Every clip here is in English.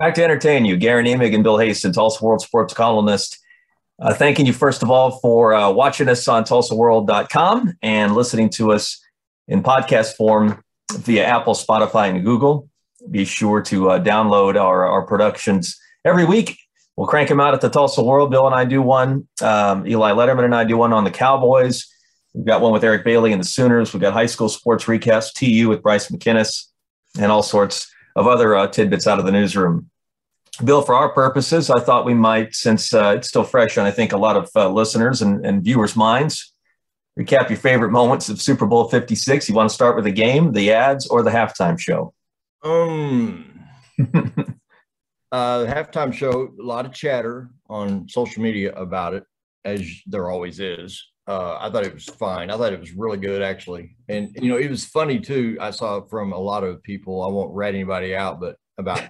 Back to entertain you, Guerin Emig and Bill Haisten, Tulsa World Sports columnist. Uh, thanking you, first of all, for uh, watching us on TulsaWorld.com and listening to us in podcast form via Apple, Spotify, and Google. Be sure to uh, download our, our productions every week. We'll crank them out at the Tulsa World. Bill and I do one. Um, Eli Lederman and I do one on the Cowboys. We've got one with Eric Bailey and the Sooners. We've got high school sports recaps, TU with Bryce McKinnis, and all sorts of other uh, tidbits out of the newsroom. Bill, for our purposes, I thought we might, since uh, it's still fresh on, I think, a lot of uh, listeners and, and, viewers' minds, recap your favorite moments of Super Bowl 56. You want to start with the game, the ads, or the halftime show? Um, uh, halftime show, a lot of chatter on social media about it, as there always is. Uh, I thought it was fine. I thought it was really good, actually. And, you know, it was funny, too. I saw from a lot of people, I won't rat anybody out, but about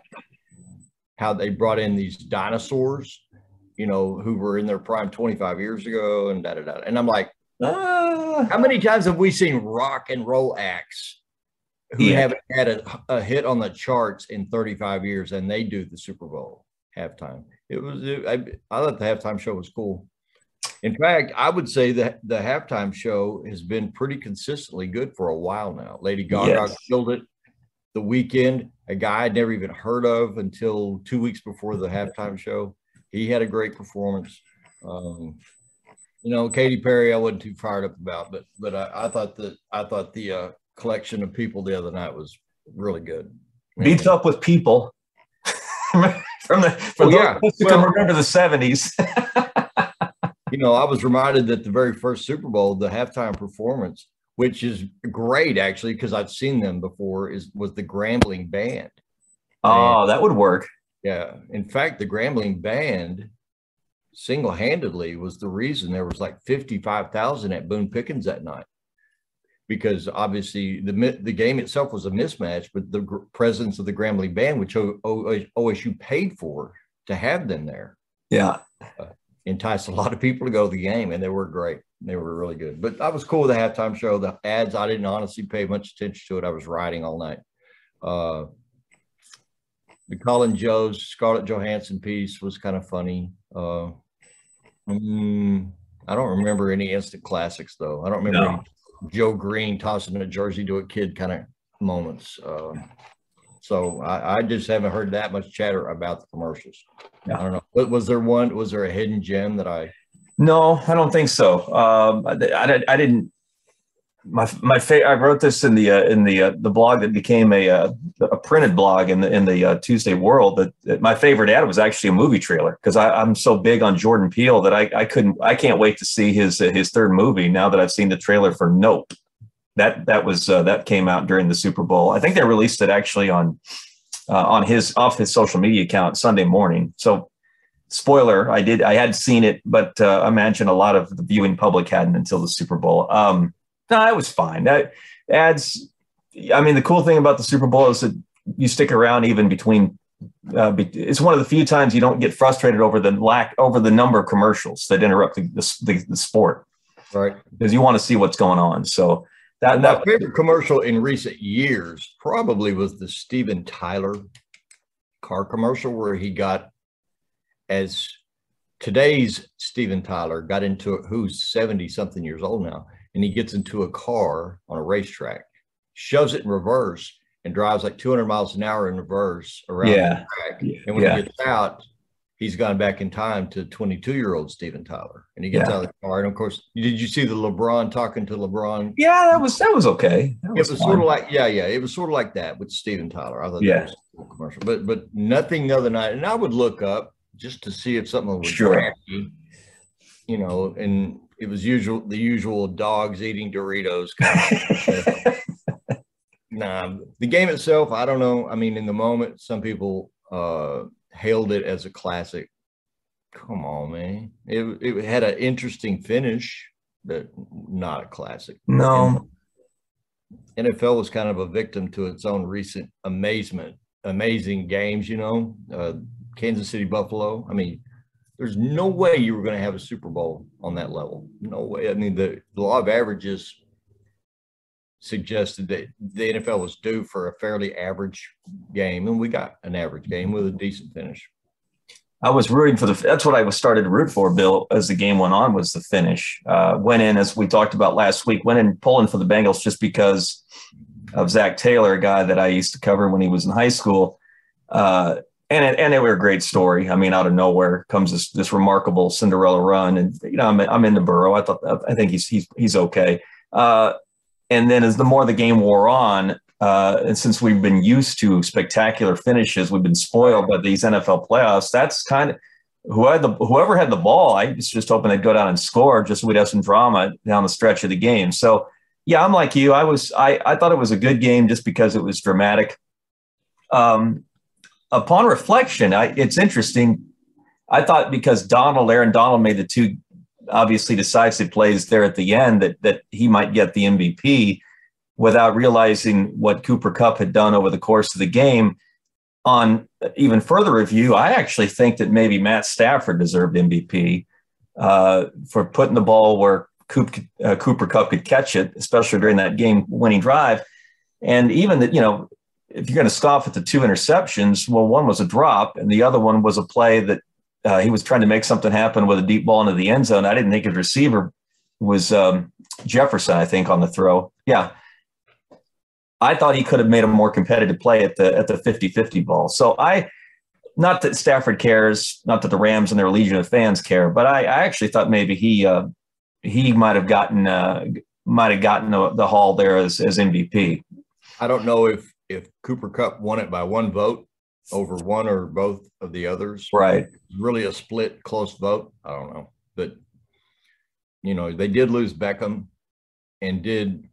how they brought in these dinosaurs, you know, who were in their prime 25 years ago and da da da. And I'm like, ah. how many times have we seen rock and roll acts who yeah. haven't had a, a, hit on the charts in 35 years and they do the Super Bowl halftime? It was, it, I, I thought the halftime show was cool. In fact, I would say that the halftime show has been pretty consistently good for a while now. Lady Gaga yes. killed it the Weeknd. a guy I'd never even heard of until two weeks before the halftime show. He had a great performance. Um, you know, Katy Perry, I wasn't too fired up about, but but I, I thought that I thought the uh, collection of people the other night was really good. Beats up with people from the from well, yeah. who well, can remember the seventies. you know, I was reminded that the very first Super Bowl, the halftime performance which is great actually because I've seen them before. Is was the Grambling Band? Oh, and, that would work. Yeah, in fact, the Grambling Band single-handedly was the reason there was like fifty-five thousand at Boone Pickens that night, because obviously the the game itself was a mismatch, but the gr- presence of the Grambling Band, which o- o- OSU paid for to have them there, yeah, uh, enticed a lot of people to go to the game, and they were great. They were really good. But I was cool with the halftime show. The ads, I didn't honestly pay much attention to it. I was riding all night. Uh, the Colin Jost Scarlett Johansson piece was kind of funny. Uh, mm, I don't remember any instant classics though. I don't remember no. Joe Greene tossing a jersey to a kid kind of moments. Uh, so I, I, just haven't heard that much chatter about the commercials. Yeah. I don't know. Was there one? Was there a hidden gem that I no, I don't think so. Um, I, I, I, didn't. My my fa- I wrote this in the uh, in the uh, the blog that became a uh, a printed blog in the in the uh, Tuesday World. That, that, my favorite ad was actually a movie trailer because I'm so big on Jordan Peele that I, I couldn't I can't wait to see his uh, his third movie now that I've seen the trailer for Nope. That that was uh, that came out during the Super Bowl. I think they released it actually on on his off his social media account Sunday morning. So spoiler i did i had seen it but uh, imagine a lot of the viewing public hadn't until the super bowl. Um no it was fine. That adds i mean the cool thing about the super bowl is that you stick around even between uh, it's one of the few times you don't get frustrated over the lack over the number of commercials that interrupt the, the, the sport. Right. Because you want to see what's going on. So that, my that, favorite commercial in recent years probably was the steven tyler car commercial where he got as today's Steven Tyler got into it, who's 70 something years old now, and he gets into a car on a racetrack, shoves it in reverse, and drives like 200 miles an hour in reverse around yeah. the track. And when yeah. he gets out, he's gone back in time to 22 year old Steven Tyler, and he gets yeah. out of the car. And of course, did you see the LeBron talking to LeBron? Yeah, that was that was okay. That was it was fun. sort of like yeah, yeah, it was sort of like that with Steven Tyler. I thought yeah. that was cool commercial, but but nothing the other night. And I would look up just to see if something was sure. you know, and it was usual the usual dogs eating Doritos kind of nah, the game itself, I don't know. I mean, in the moment, some people uh hailed it as a classic. Come on, man. It it had an interesting finish, but not a classic. No. And NFL was kind of a victim to its own recent amazement, amazing games, you know. Uh, Kansas City Buffalo. I mean, there's no way you were going to have a Super Bowl on that level. No way. I mean, the, the law of averages suggested that the NFL was due for a fairly average game, and we got an average game with a decent finish. I was rooting for the. That's what I was started to root for, Bill, as the game went on. Was the finish? Uh, went in as we talked about last week. Went in pulling for the Bengals just because of Zac Taylor, a guy that I used to cover when he was in high school. Uh, and it, and they were a great story. I mean, out of nowhere comes this this remarkable Cinderella run, and you know, I'm I'm in the borough. I thought I think he's he's he's okay. Uh, and then as the more the game wore on, uh, and since we've been used to spectacular finishes, we've been spoiled by these NFL playoffs. That's kind of who had the whoever had the ball. I was just hoping they'd go down and score, just so we'd have some drama down the stretch of the game. So yeah, I'm like you. I was I I thought it was a good game just because it was dramatic. Um, upon reflection, I, it's interesting. I thought because Donald, Aaron Donald, made the two obviously decisive plays there at the end that that he might get the MVP without realizing what Cooper Kupp had done over the course of the game. On even further review, I actually think that maybe Matt Stafford deserved MVP uh, for putting the ball where Coop, uh, Cooper Kupp could catch it, especially during that game-winning drive. And even that, you know, if you're going to scoff at the two interceptions, well, one was a drop, and the other one was a play that uh, he was trying to make something happen with a deep ball into the end zone. I didn't think his receiver was um, Jefferson, I think, on the throw. Yeah. I thought he could have made a more competitive play at the at the 50-50 ball. So I not that Stafford cares, not that the Rams and their legion of fans care, but I, I actually thought maybe he uh, he might have gotten uh, might have gotten the, the hall there as, as MVP. I don't know if if Cooper Kupp won it by one vote over one or both of the others. Right. Really a split close vote. I don't know. But you know, they did lose Beckham and did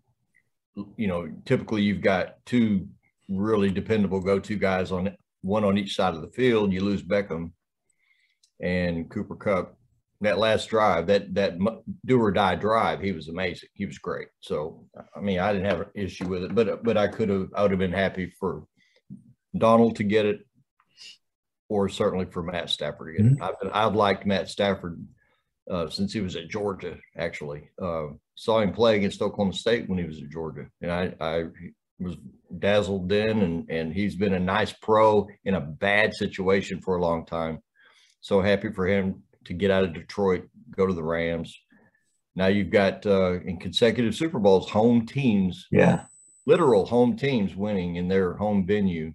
you know, typically you've got two really dependable go-to guys on one on each side of the field. You lose Beckham and Cooper Kupp. That last drive, that that do or die drive, he was amazing. He was great. So, I mean, I didn't have an issue with it, but but I could have, I would have been happy for Donald to get it, or certainly for Matt Stafford to get mm-hmm. it. I've, I've liked Matt Stafford uh, since he was at Georgia. Actually, uh, saw him play against Oklahoma State when he was at Georgia, and I, I was dazzled then. And and he's been a nice pro in a bad situation for a long time. So happy for him to get out of Detroit, go to the Rams. Now you've got uh, in consecutive Super Bowls home teams, yeah, literal home teams winning in their home venue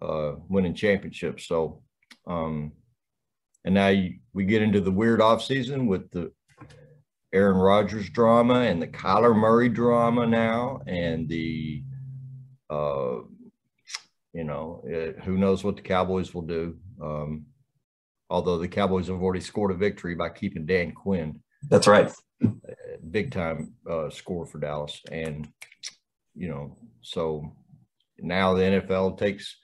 uh, winning championships. So, um, and now you, we get into the weird off season with the Aaron Rodgers drama and the Kyler Murray drama now, and the, uh, you know, it, who knows what the Cowboys will do. Um, although the Cowboys have already scored a victory by keeping Dan Quinn. That's right. Big time uh, score for Dallas. And, you know, so now the NFL takes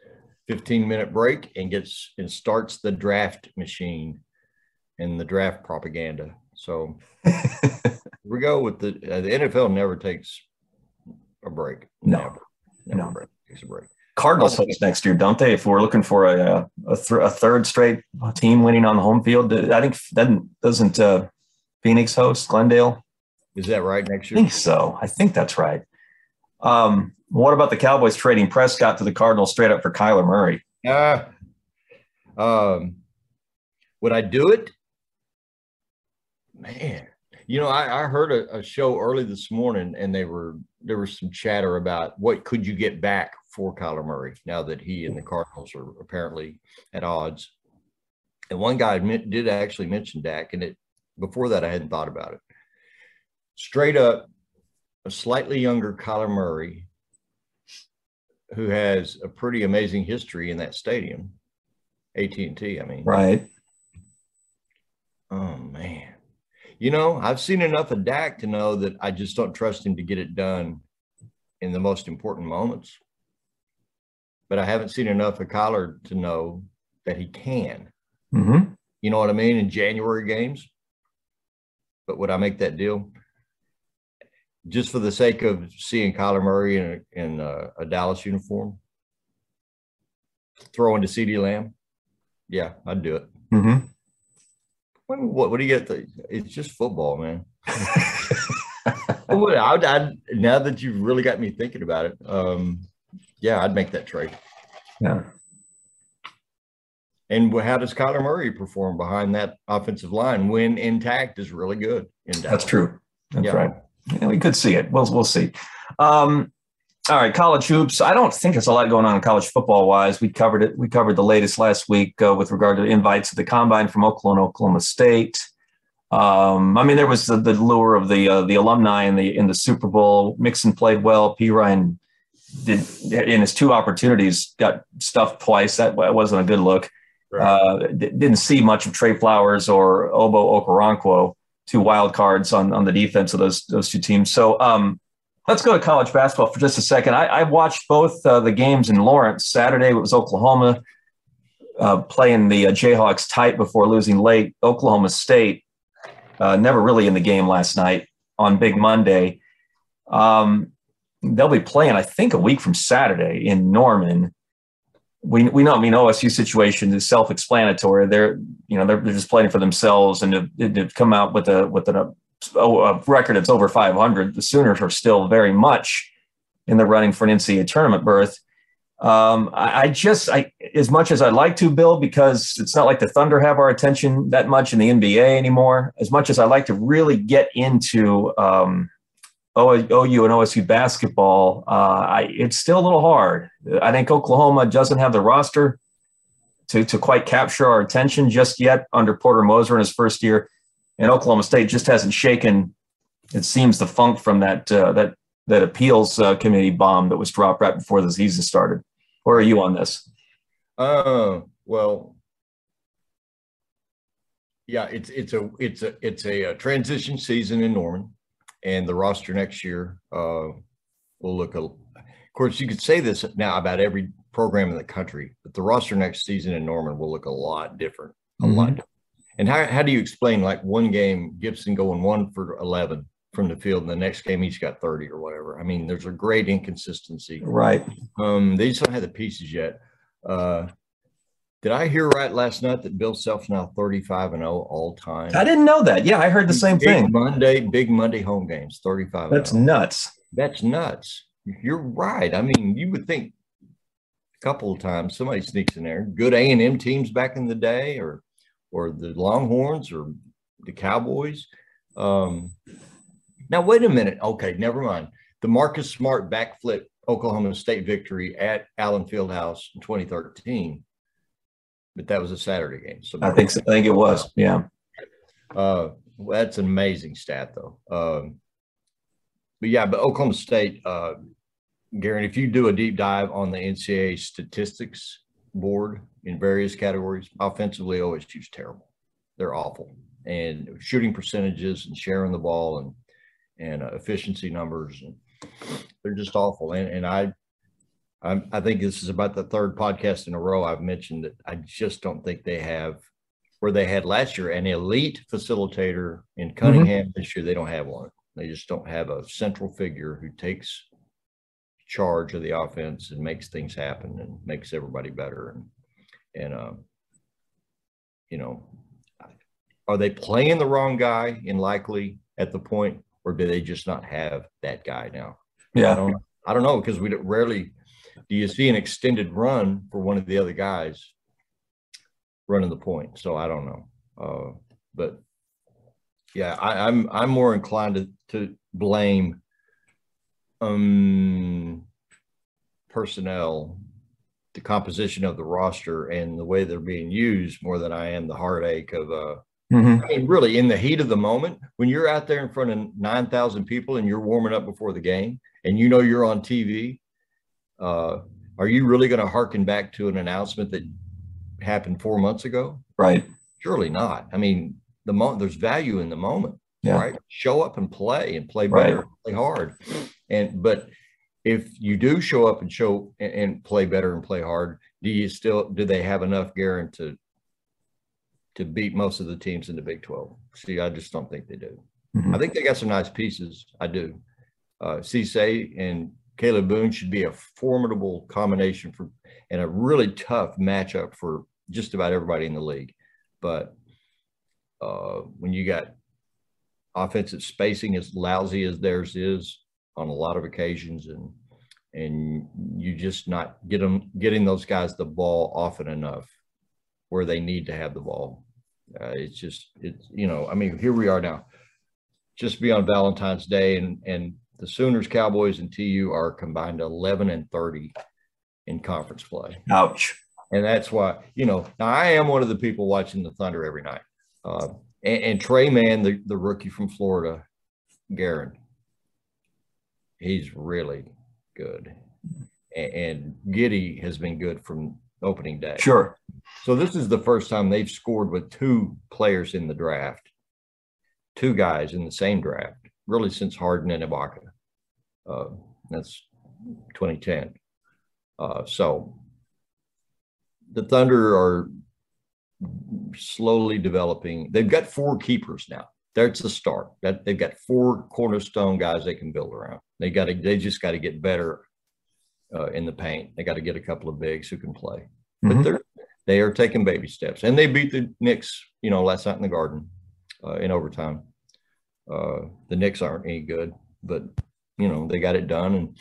15 minute break and gets and starts the draft machine and the draft propaganda. So we go with the uh, the NFL never takes a break. No, never, never no. break, takes a break. Cardinals host next year, don't they? If we're looking for a a, th- a, third straight team winning on the home field, I think then doesn't uh, Phoenix host Glendale? Is that right next year? I think so. I think that's right. Um, what about the Cowboys trading Prescott to the Cardinals straight up for Kyler Murray? Uh, um, would I do it? Man, you know, I, I heard a, a, show early this morning, and they were there was some chatter about what could you get back for Kyler Murray now that he and the Cardinals are apparently at odds. And one guy did actually mention Dak, and it before that I hadn't thought about it. Straight up, a slightly younger Kyler Murray, who has a pretty amazing history in that stadium, AT and T. I mean, right? Oh man, you know I've seen enough of Dak to know that I just don't trust him to get it done in the most important moments. But I haven't seen enough of Kyler to know that he can. Mm-hmm. You know what I mean? In January games. But would I make that deal? Just for the sake of seeing Kyler Murray in a, in a, a Dallas uniform, throwing to CeeDee Lamb, yeah, I'd do it. Mm-hmm. What, what, what do you get? The, it's just football, man. well, I'd, I'd, now that you've really got me thinking about it, um, yeah, I'd make that trade. Yeah. And how does Kyler Murray perform behind that offensive line when intact is really good. In That's true. That's yeah. right. Yeah, we could see it. We'll we'll see. Um, all right, college hoops. I don't think there's a lot going on in college football wise. We covered it. We covered the latest last week uh, with regard to invites to the combine from Oklahoma, Oklahoma State. Um, I mean, there was the, the lure of the uh, the alumni in the in the Super Bowl. Mixon played well. Perine did in his two opportunities got stuffed twice. That wasn't a good look. Right. Uh, didn't see much of Trey Flowers or Obo Okoronkwo, two wild cards on on the defense of those those two teams. So um, let's go to college basketball for just a second. I, I watched both uh, the games in Lawrence. Saturday it was Oklahoma uh, playing the uh, Jayhawks tight before losing late. Oklahoma State uh, never really in the game last night on Big Monday. Um, they'll be playing, I think, a week from Saturday in Norman. We, we know, I mean, OSU situation is self-explanatory. They're, you know, they're, they're just playing for themselves and to, come out with a, with a, a record that's over 500. The Sooners are still very much in the running for an NCAA tournament berth. Um, I, I, just, I as much as I'd like to, Bill, because it's not like the Thunder have our attention that much in the NBA anymore. As much as I like to really get into um, OU and OSU basketball, uh, I, it's still a little hard. I think Oklahoma doesn't have the roster to to quite capture our attention just yet under Porter Moser in his first year, and Oklahoma State just hasn't shaken. It seems the funk from that uh, that that appeals uh, committee bomb that was dropped right before the season started. Where are you on this? Uh, well, yeah, it's it's a it's a it's a, a transition season in Norman, and the roster next year uh, will look. A, of course, you could say this now about every program in the country, but the roster next season in Norman will look a lot different. A mm-hmm. lot. Different. And how how do you explain like one game Gibson going one for eleven from the field, and the next game he's got 30 or whatever. I mean, there's a great inconsistency. Right. Um, they just don't have the pieces yet. Uh, did I hear right last night that Bill Self's now 35 and 0 all time? I didn't know that. Yeah, I heard the same big thing. Monday, big Monday home games, 35. That's nuts. That's nuts. You're right. I mean, you would think a couple of times somebody sneaks in there. Good A and M teams back in the day, or or the Longhorns, or the Cowboys. Um, now, wait a minute. Okay, never mind. The Marcus Smart backflip Oklahoma State victory at Allen Fieldhouse in 2013, but that was a Saturday game. So I think so. I think it was. Yeah. Uh, well, that's an amazing stat, though. Um, but yeah, but Oklahoma State, uh, Guerin, if you do a deep dive on the NCAA statistics board in various categories, offensively, OSU's terrible. They're awful, and shooting percentages and sharing the ball and and uh, efficiency numbers. And they're just awful. And, and I, I, I think this is about the third podcast in a row I've mentioned that I just don't think they have where they had last year an elite facilitator in mm-hmm. Cunningham. Mm-hmm. This year they don't have one. They just don't have a central figure who takes charge of the offense and makes things happen and makes everybody better. And and uh, you know, are they playing the wrong guy in likely at the point or do they just not have that guy now? Yeah, I don't, I don't know because we rarely do you see an extended run for one of the other guys running the point. So I don't know, uh, but yeah, I, I'm I'm more inclined to to blame um personnel the composition of the roster and the way they're being used more than I am the heartache of uh Mm-hmm. I mean, really, in the heat of the moment, when you're out there in front of 9,000 people and you're warming up before the game and you know you're on TV, uh, are you really going to harken back to an announcement that happened four months ago? Right. Surely not. I mean, the moment there's value in the moment, yeah. right? Show up and play and play better, right. play hard. And, but if you do show up and show and, and, play better and play hard, do you still, do they have enough guarantee to beat most of the teams in the Big 12. See, I just don't think they do. Mm-hmm. I think they got some nice pieces. I do. Uh, Cisse and Kalib Boone should be a formidable combination for and a really tough matchup for just about everybody in the league. But uh, when you got offensive spacing as lousy as theirs is on a lot of occasions, and and you just not get them getting those guys the ball often enough where they need to have the ball. Uh, it's just it's you know I mean here we are now, just be on Valentine's Day, and and the Sooners, Cowboys, and TU are combined 11 and 30 in conference play. Ouch. And that's why, you know, now I am one of the people watching the Thunder every night. Uh, and, and, Tre Mann, the, the rookie from Florida, Guerin, he's really good. And, and Giddey has been good from opening day. Sure. So this is the first time they've scored with two players in the draft, two guys in the same draft, really since Harden and Ibaka. Uh, that's 2010. Uh, so the Thunder are slowly developing. They've got four keepers now. That's the start. That they've got four cornerstone guys they can build around. They got to. They just got to get better uh, in the paint. They got to get a couple of bigs who can play. Mm-hmm. But they're they are taking baby steps, and they beat the Knicks. You know, last night in the Garden uh, in overtime. Uh, the Knicks aren't any good, but you know they got it done, and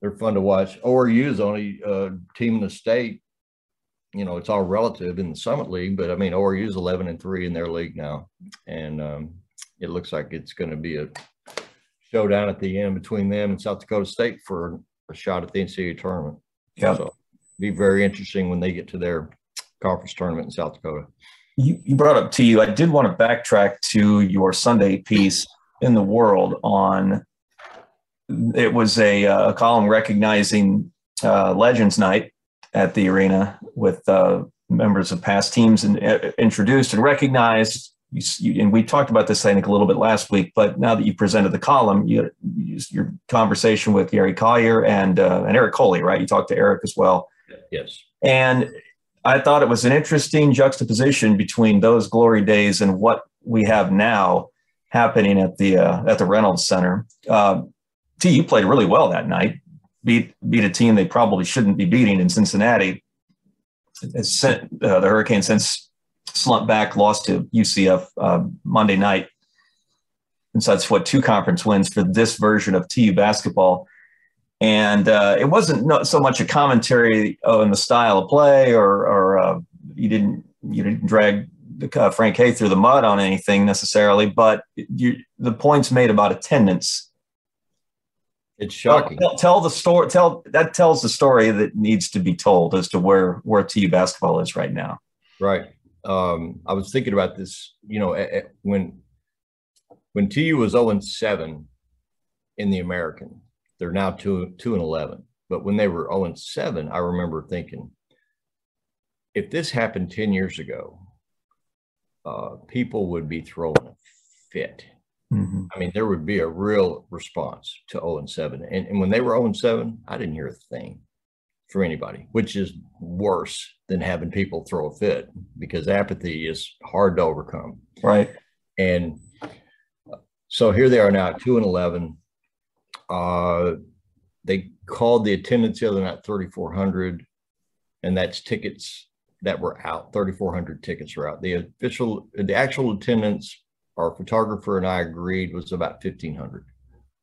they're fun to watch. ORU is the only uh, team in the state. You know, it's all relative in the Summit League, but I mean, ORU is 11 and three in their league now, and um, it looks like it's going to be a showdown at the end between them and South Dakota State for a shot at the NCAA tournament. Yeah, so be very interesting when they get to their conference tournament in South Dakota. You, you brought up TU. I did want to backtrack to your Sunday piece in the World on it was a, uh, a column recognizing uh, Legends Night at the arena with uh, members of past teams and uh, introduced and recognized. You, you, and we talked about this, I think, a little bit last week. But now that you presented the column, you, your conversation with Gary Collier and uh, and Eric Coley, right? You talked to Eric as well. Yes. And I thought it was an interesting juxtaposition between those glory days and what we have now happening at the uh, at the Reynolds Center. Uh, TU played really well that night. Beat beat a team they probably shouldn't be beating in Cincinnati. Sent, uh, the Hurricanes since slumped back, lost to UCF uh, Monday night. And so that's what two conference wins for this version of TU basketball. And uh, it wasn't so much a commentary on the style of play, or, or uh, you didn't you didn't drag uh, Frank Haith through the mud on anything necessarily, but you, the points made about attendance it's shocking. Tell, tell, the story. Tell that tells the story that needs to be told as to where where TU basketball is right now. Right. Um, I was thinking about this. You know, when when TU was zero and seven in the American, they're now two two and eleven. But when they were zero oh and seven, I remember thinking, if this happened ten years ago, uh, people would be throwing a fit Mm-hmm. I mean, there would be a real response to 0 and 7. And, and when they were 0 and 7, I didn't hear a thing for anybody, which is worse than having people throw a fit because apathy is hard to overcome. Right. And so here they are now 2 and 11. Uh, they called the attendance the other night 3,400, and that's tickets that were out. 3,400 tickets were out. The official, the actual attendance our photographer and I agreed was about 1500.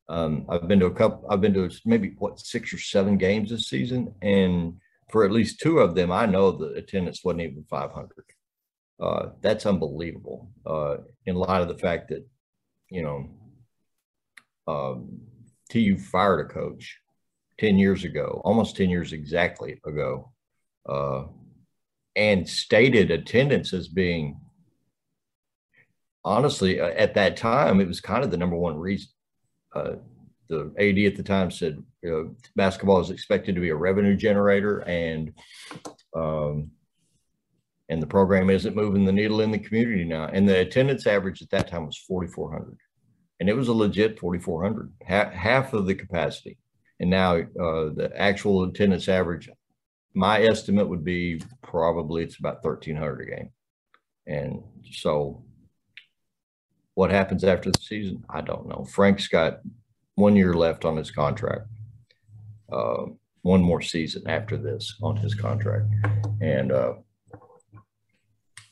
Um, I've been to a couple, I've been to maybe what, six or seven games this season. And for at least two of them, I know the attendance wasn't even 500. Uh, that's unbelievable uh, in light of the fact that, you know, um, TU fired a coach 10 years ago, almost 10 years exactly ago, uh, and stated attendance as being honestly, uh, at that time, it was kind of the number one reason. Uh, the AD at the time said you know, basketball is expected to be a revenue generator, and um, and the program isn't moving the needle in the community now. And the attendance average at that time was 4,400, and it was a legit 4,400, half, half of the capacity. And now uh, the actual attendance average, my estimate would be probably it's about 1,300 a game. And so what happens after the season? I don't know. Frank's got one year left on his contract. Uh, one more season after this on his contract, and uh,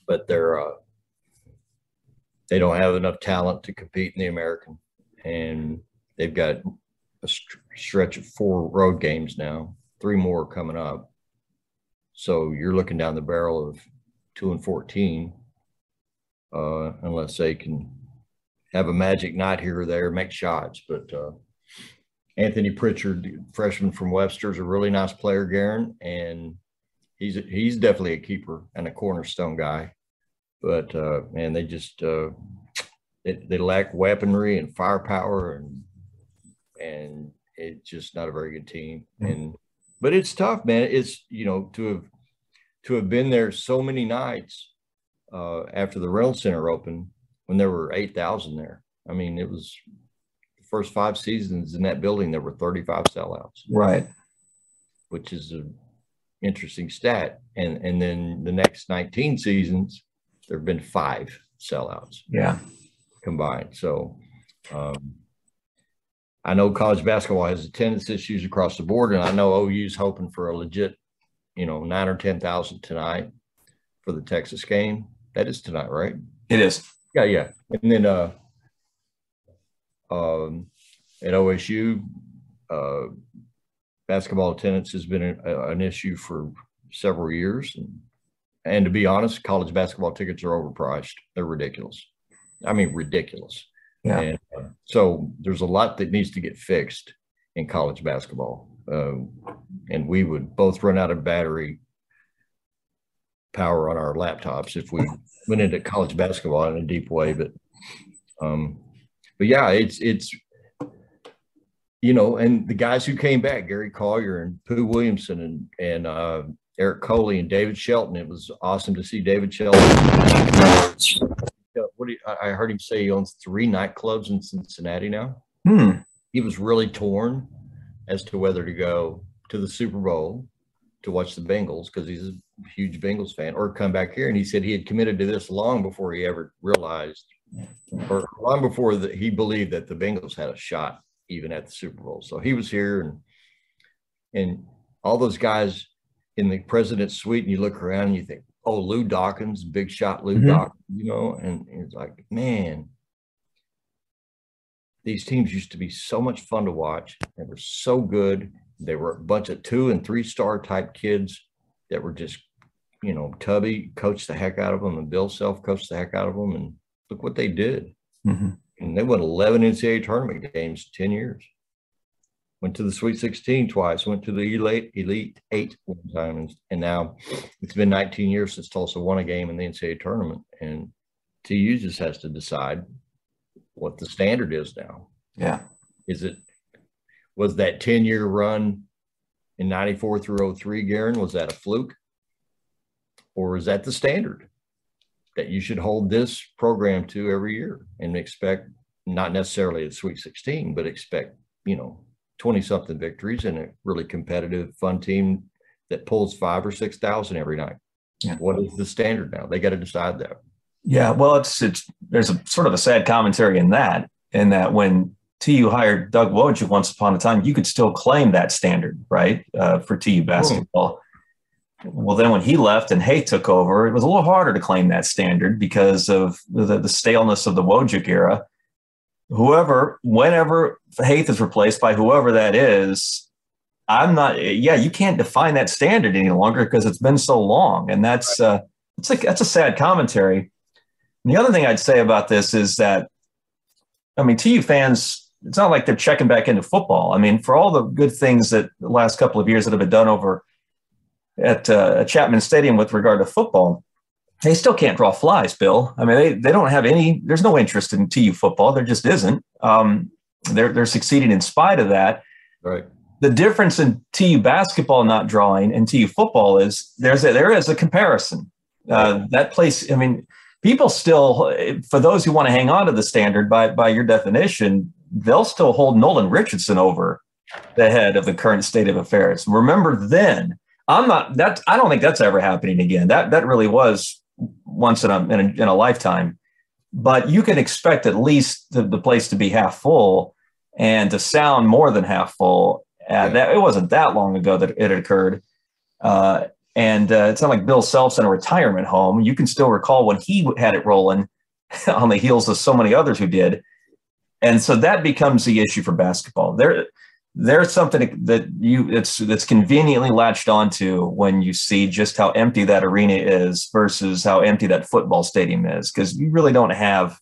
but they're uh, they don't have enough talent to compete in the American, and they've got a stretch of four road games now, three more coming up. So you're looking down the barrel of two and fourteen, uh, unless they can have a magic night here or there, make shots. But uh, Anthony Pritchard, freshman from Webster, is a really nice player, Guerin, and he's he's definitely a keeper and a cornerstone guy. But uh, man, they just uh, they, they lack weaponry and firepower, and and it's just not a very good team. Mm-hmm. And but it's tough, man. It's you know to have to have been there so many nights uh, after the Reynolds Center opened when there were eight thousand there. I mean, it was the first five seasons in that building, there were 35 sellouts. Right. Which is an interesting stat. And and then the next 19 seasons, there have been five sellouts. Yeah. Combined. So um, I know college basketball has attendance issues across the board, and I know OU's hoping for a legit, you know, nine or ten thousand tonight for the Texas game. That is tonight, right? It is. Yeah, yeah. And then uh um, at OSU, uh, basketball attendance has been a, an issue for several years. And, and to be honest, college basketball tickets are overpriced. They're ridiculous. I mean, ridiculous. Yeah. And, uh, so there's a lot that needs to get fixed in college basketball. Um, and we would both run out of battery power on our laptops if we went into college basketball in a deep way. But um, but yeah, it's it's you know, and the guys who came back, Gary Collier and Pooh Williamson and and uh, Eric Coley and David Shelton. It was awesome to see David Shelton. What you, I heard him say he owns three nightclubs in Cincinnati now. Hmm. He was really torn as to whether to go to the Super Bowl to watch the Bengals because he's a huge Bengals fan, or come back here. And he said he had committed to this long before he ever realized or long before that he believed that the Bengals had a shot even at the Super Bowl. So he was here and and all those guys in the president's suite, and you look around and you think, oh, Lou Dawkins, big shot Lou mm-hmm. Dawkins, you know, and, it's like, man, these teams used to be so much fun to watch. They were so good. They were a bunch of two and three star type kids that were just, you know, Tubby coached the heck out of them and Bill Self coached the heck out of them. And look what they did. Mm-hmm. And they won 11 NCAA tournament games 10 years. Went to the Sweet 16 twice, went to the Elite, Elite Eight one time. And, and now it's been 19 years since Tulsa won a game in the NCAA tournament. And TU just has to decide what the standard is now. Yeah. Is it, was that 10 year run in 94 through 03, Guerin, was that a fluke? Or is that the standard? that you should hold this program to every year and expect not necessarily a Sweet 16, but expect, you know, 20 something victories and a really competitive, fun team that pulls five or 6,000 every night. Yeah. What is the standard now? They got to decide that. Yeah. Well, it's, it's, there's a sort of a sad commentary in that, in that when TU hired Doug Wojcik once upon a time, you could still claim that standard, right? Uh, for TU basketball. Well, then when he left and Haith took over, it was a little harder to claim that standard because of the, the staleness of the Wojcik era. Whoever, whenever Haith is replaced by whoever that is, I'm not. Yeah, you can't define that standard any longer because it's been so long, and that's uh, it's like that's a sad commentary. And the other thing I'd say about this is that, I mean, TU fans, it's not like they're checking back into football. I mean, for all the good things that the last couple of years that have been done over at uh, Chapman Stadium with regard to football, they still can't draw flies, Bill. I mean, they, they don't have any, there's no interest in TU football. There just isn't. Um, they're, they're succeeding in spite of that. Right. The difference in TU basketball not drawing and TU football is there's a, there is a comparison. Uh, that place, I mean, people still, for those who want to hang on to the standard by, by your definition, they'll still hold Nolan Richardson over the head of the current state of affairs. Remember then, I'm not that I don't think that's ever happening again. That that really was once in a in a, in a lifetime. But you can expect at least the, the, place to be half full and to sound more than half full. Uh, that it wasn't that long ago that it occurred. Uh, and uh, it's not like Bill Self's in a retirement home. You can still recall when he had it rolling on the heels of so many others who did. And so that becomes the issue for basketball. There, there's something that you it's that's conveniently latched onto when you see just how empty that arena is versus how empty that football stadium is because you really don't have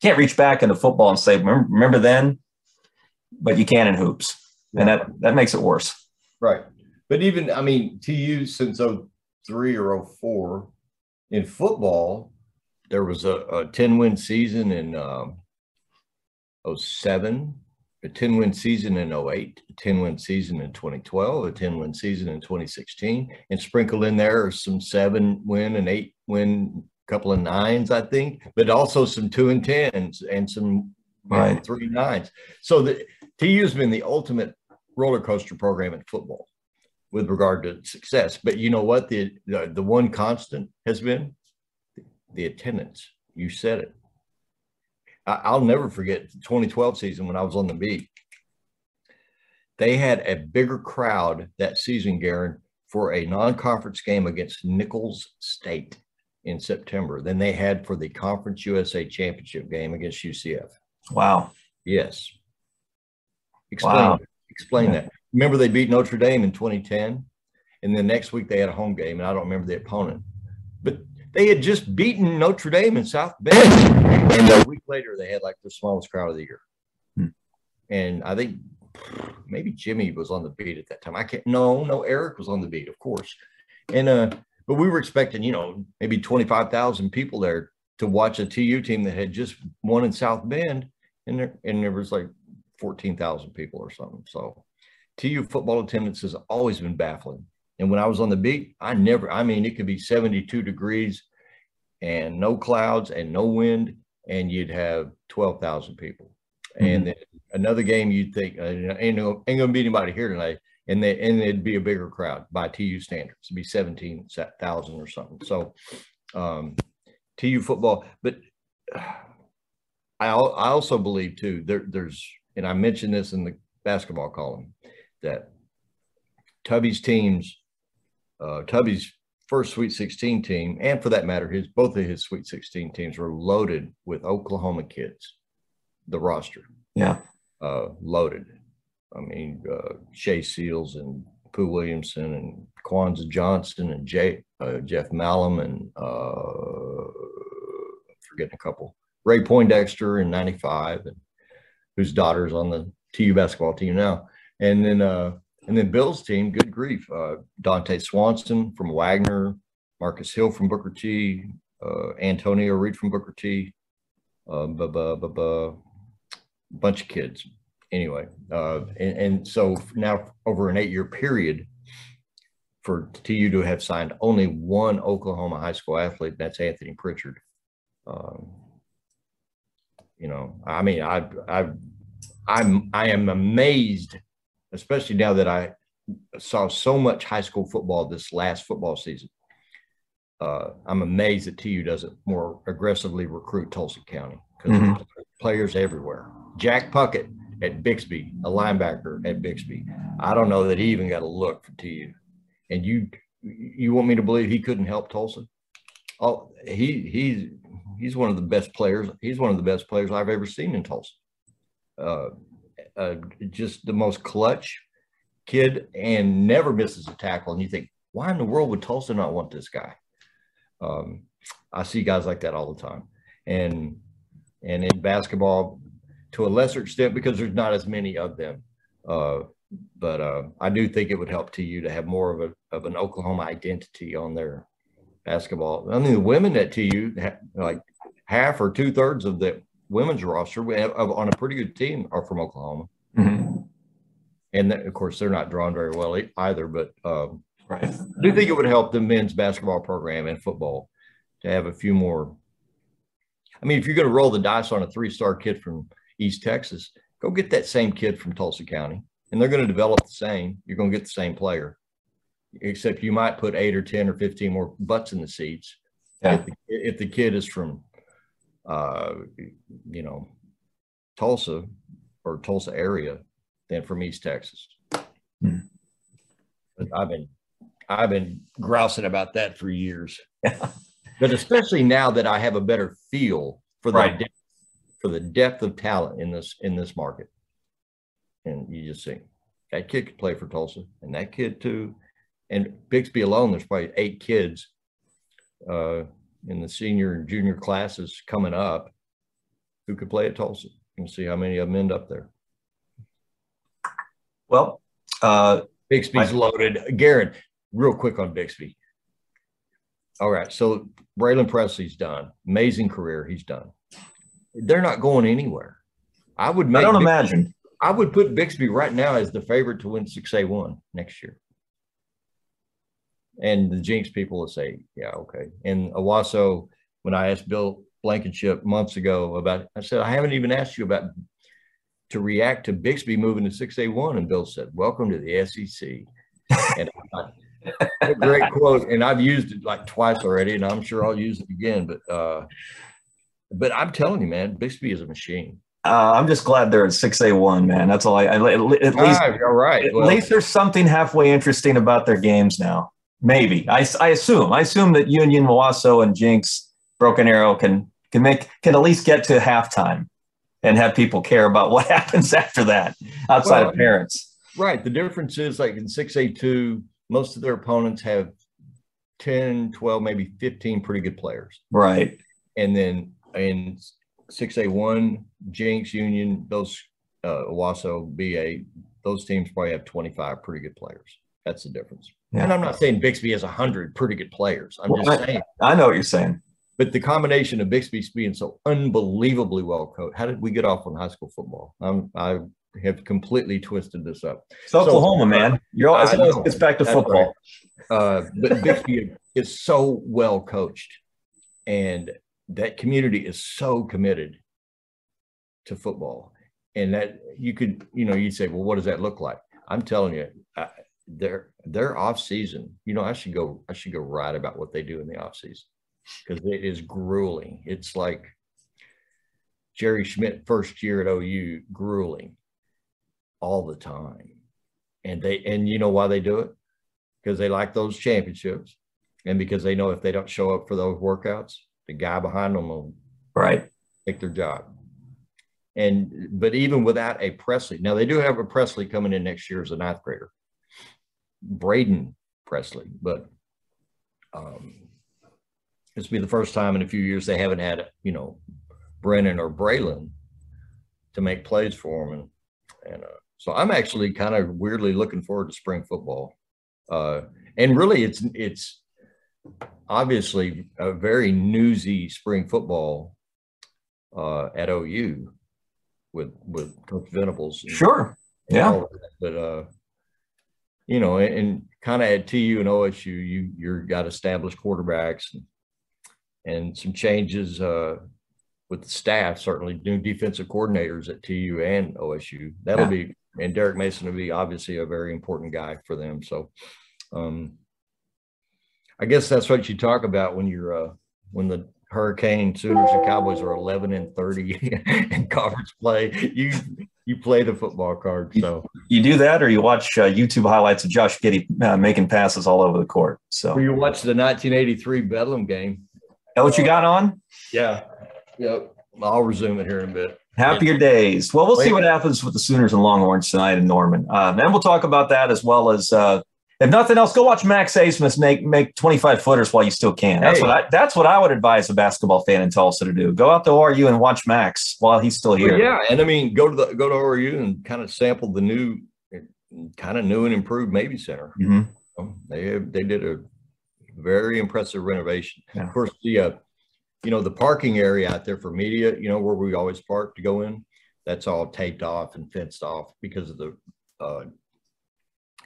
can't reach back into football and say remember, remember then? But you can in hoops. And that that makes it worse. Right. But even i mean tu since 03 or 04 in football there was a, a 10 win season in um, 07 a 10 win season in 08, a 10 win season in 2012, a 10 win season in 2016, and sprinkled in there are some seven win and eight win, a couple of nines, I think, but also some two and tens and some right. know, three nines. So the TU has been the ultimate roller coaster program in football with regard to success. But you know what? The, the, the one constant has been the attendance. You said it. I'll never forget the 2012 season when I was on the beat. They had a bigger crowd that season, Guerin, for a non-conference game against Nicholls State in September than they had for the Conference USA Championship game against UCF. Wow. Yes. Explain. Wow. Explain that. Remember they beat Notre Dame in 2010, and then next week they had a home game, and I don't remember the opponent. But they had just beaten Notre Dame in South Bend, and a week later they had like the smallest crowd of the year. Hmm. And I think maybe Jimmy was on the beat at that time. I can't. No, no, Eric was on the beat, of course. And uh, but we were expecting, you know, maybe twenty five thousand people there to watch a TU team that had just won in South Bend, and there and there was like fourteen thousand people or something. So TU football attendance has always been baffling. And when I was on the beat, I never, I mean, it could be 72 degrees and no clouds and no wind, and you'd have 12,000 people. Mm-hmm. And then another game, you'd think, uh, ain't, ain't going to be anybody here tonight. And, they, and it'd be a bigger crowd by TU standards. It'd be 17,000 or something. So um, TU football, but I, I also believe too, there, there's, and I mentioned this in the basketball column, that Tubby's teams uh, Tubby's first Sweet 16 team, and for that matter, his both of his Sweet 16 teams were loaded with Oklahoma kids. The roster, yeah, uh, loaded. I mean, uh, Shea Seals and Pooh Williamson and Kwanzaa Johnson and Jay, uh, Jeff Malum and uh, forgetting a couple. Ray Poindexter in '95, and whose daughter's on the TU basketball team now, and then uh, and then Bill's team, good grief. Uh, Dante Swanson from Wagner, Marcus Hill from Booker T, uh, Antonio Reed from Booker T, uh, bu- bu- bu- bu- bunch of kids. Anyway, uh, and, and so now over an eight year period, for TU to have signed only one Oklahoma high school athlete, that's Anthony Pritchard. Um, you know, I mean, I, I, I'm, I am amazed especially now that I saw so much high school football this last football season. Uh, I'm amazed that TU doesn't more aggressively recruit Tulsa County because mm-hmm. players everywhere. Jack Puckett at Bixby, a linebacker at Bixby. I don't know that he even got a look for TU. And you you want me to believe he couldn't help Tulsa? Oh, he he's he's one of the best players. He's one of the best players I've ever seen in Tulsa. Uh, uh, just the most clutch kid and never misses a tackle. And you think, why in the world would Tulsa not want this guy? Um, I see guys like that all the time. And and in basketball, to a lesser extent, because there's not as many of them. Uh, but uh, I do think it would help to you to have more of a of an Oklahoma identity on their basketball. I mean, the women at TU, like half or two thirds of the women's roster we have, on a pretty good team are from Oklahoma. Mm-hmm. And of course, they're not drawn very well either. But um, right. I do think it would help the men's basketball program and football to have a few more. I mean, if you're going to roll the dice on a three star kid from East Texas, go get that same kid from Tulsa County, and they're going to develop the same. You're going to get the same player, except you might put eight or 10 or 15 more butts in the seats. Yeah. If, the, if the kid is from uh, you know, Tulsa or Tulsa area than from East Texas. Hmm. I've been I've been grousing about that for years. but especially now that I have a better feel for the Right. depth, for the depth of talent in this in this market. And you just see that kid could play for Tulsa, and that kid too. And Bixby alone, there's probably eight kids uh, in the senior and junior classes coming up who could play at Tulsa. And see how many of them end up there. Well, uh, Bixby's Right. loaded. Guerin, real quick on Bixby. All right. So Braylon Presley's done. Amazing career he's done. They're not going anywhere. I would make I don't Bix- imagine. I would put Bixby right now as the favorite to win 6A1 next year. And the Jenks people will say, yeah, okay. And Owasso, when I asked Bill Blankenship months ago about, I said, I haven't even asked you about to react to Bixby moving to 6A1. And Bill said, Welcome to the SEC. And I, great quote. And I've used it like twice already, and I'm sure I'll use it again. But uh, but I'm telling you, man, Bixby is a machine. Uh, I'm just glad they're at 6A1, man. That's all I, I at least all right. At Well, least there's something halfway interesting about their games now. Maybe I, I assume I assume that Union, Owasso, and Jenks, Broken Arrow can can make can at least get to halftime and have people care about what happens after that outside Well, of parents. Right. The difference is like in 6A2, most of their opponents have 10, 12, maybe 15 pretty good players. Right. And then in 6A1, Jenks, Union, those uh Owasso, BA, those teams probably have 25 pretty good players. That's the difference. Yeah. And I'm not saying Bixby has 100 pretty good players. I'm Well, just I- saying. I know what you're saying. But the combination of Bixby being so unbelievably well coached, how did we get off on high school football? I'm, I have completely twisted this up. It's Oklahoma, man. You're always, it always know. gets back to That's football. Uh, but Bixby is so well coached, and that community is so committed to football. And that you could, you know, you'd say, well, what does that look like? I'm telling you, I, their their off season. You know, I should go. I should go write about what they do in the off season because it is grueling. It's like Jerry Schmidt first year at OU, grueling all the time. And they and you know why they do it? Because they like those championships, and because they know if they don't show up for those workouts, the guy behind them will Right. take their job. And but even without a Presley, now they do have a Presley coming in next year as a ninth grader, Braden Presley, but um, this will be the first time in a few years they haven't had you know Brennan or Braylon to make plays for them, and and uh, so I'm actually kind of weirdly looking forward to spring football, uh, and really it's it's obviously a very newsy spring football uh, at OU with with Coach Venables. Sure. Yeah. But uh, you know, and, and kind of at TU and OSU, you you're got established quarterbacks and, and some changes uh, with the staff. Certainly, new defensive coordinators at TU and OSU. That'll Yeah. be and Derek Mason will be obviously a very important guy for them. So, um, I guess that's what you talk about when you're uh, when the Hurricane Sooners and Cowboys are 11 and 30 in conference play. You you play the football card. So You do that, or you watch uh, YouTube highlights of Josh Giddey uh, making passes all over the court. So, Or you watch the 1983 Bedlam game. that what you got on? Yeah. Yep. I'll resume it here in a bit. Happier days. Well, we'll see what happens with the Sooners and Longhorns tonight in Norman. Um, and we'll talk about that as well as, uh, if nothing else, go watch Max Abmas make make 25 footers while you still can. That's Hey. what I that's what I would advise a basketball fan in Tulsa to do. Go out to ORU and watch Max while he's still here. Well, yeah, and I mean, go to the go to ORU and kind of sample the new, kind of new and improved Mabee Center. Mhm. Um, They they did a very impressive renovation. Yeah. Of course, the uh, you know the parking area out there for media, you know where we always park to go in, that's all taped off and fenced off because of the uh,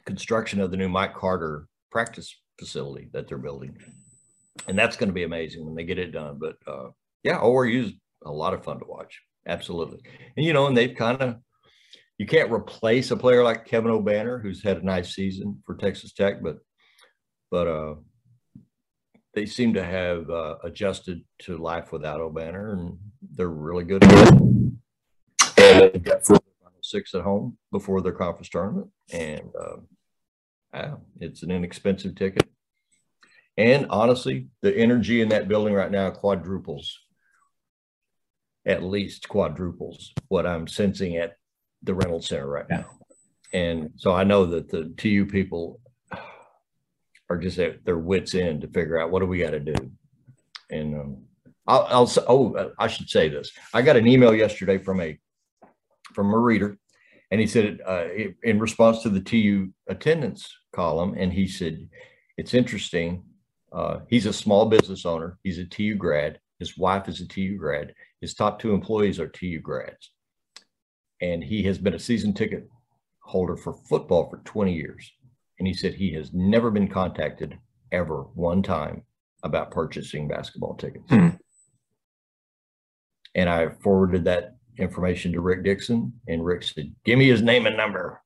construction of the new Mike Carter practice facility that they're building, and that's going to be amazing when they get it done. But uh, yeah, ORU is a lot of fun to watch, absolutely. And you know, and they've kind of you can't replace a player like Kevin Obanor, who's had a nice season for Texas Tech, but but uh, they seem to have uh, adjusted to life without O'Banner, and they're really good. And six at home before their conference tournament, and uh, it's an inexpensive ticket. And honestly, the energy in that building right now quadruples, at least quadruples what I'm sensing at the Reynolds Center right now. And so I know that the TU people are just at their wits end to figure out what do we got to do. And um, I'll, I'll, oh, I should say this. I got an email yesterday from a from a reader, and he said uh, in response to the TU attendance column, and he said it's interesting. Uh, he's a small business owner. He's a TU grad. His wife is a TU grad. His top two employees are TU grads, and he has been a season ticket holder for football for 20 years. And he said he has never been contacted ever one time about purchasing basketball tickets. Hmm. And I forwarded that information to Rick Dixon, and Rick said, "Give me his name and number."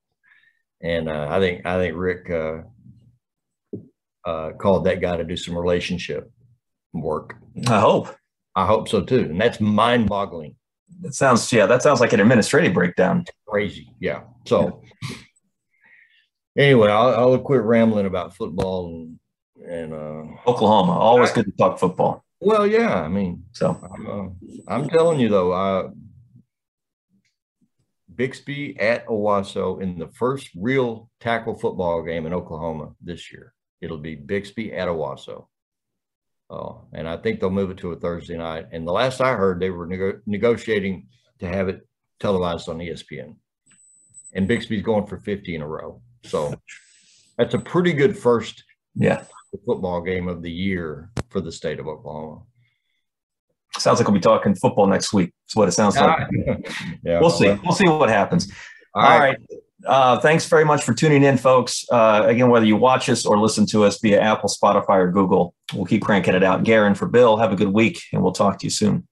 And uh, I think I think Rick uh, uh, called that guy to do some relationship work. I hope. I hope so too, and that's mind-boggling. That sounds yeah. That sounds like an administrative breakdown. Crazy, yeah. So anyway, I'll, I'll quit rambling about football and and uh, Oklahoma. Always I, good to talk football. Well, yeah. I mean, so I'm, uh, I'm telling you though, uh, Bixby at Owasso in the first real tackle football game in Oklahoma this year. It'll be Bixby at Owasso. Oh, and I think they'll move it to a Thursday night. And the last I heard, they were nego- negotiating to have it televised on ESPN. And Bixby's going for 50 in a row. So that's a pretty good first yeah football game of the year for the state of Oklahoma. Sounds like we'll be talking football next week. That's what it sounds like. yeah, we'll see. We'll see what happens. All, All right. right. Uh, thanks very much for tuning in, folks. Uh, again, whether you watch us or listen to us via Apple, Spotify, or Google, we'll keep cranking it out. Guerin for Bill, have a good week, and we'll talk to you soon.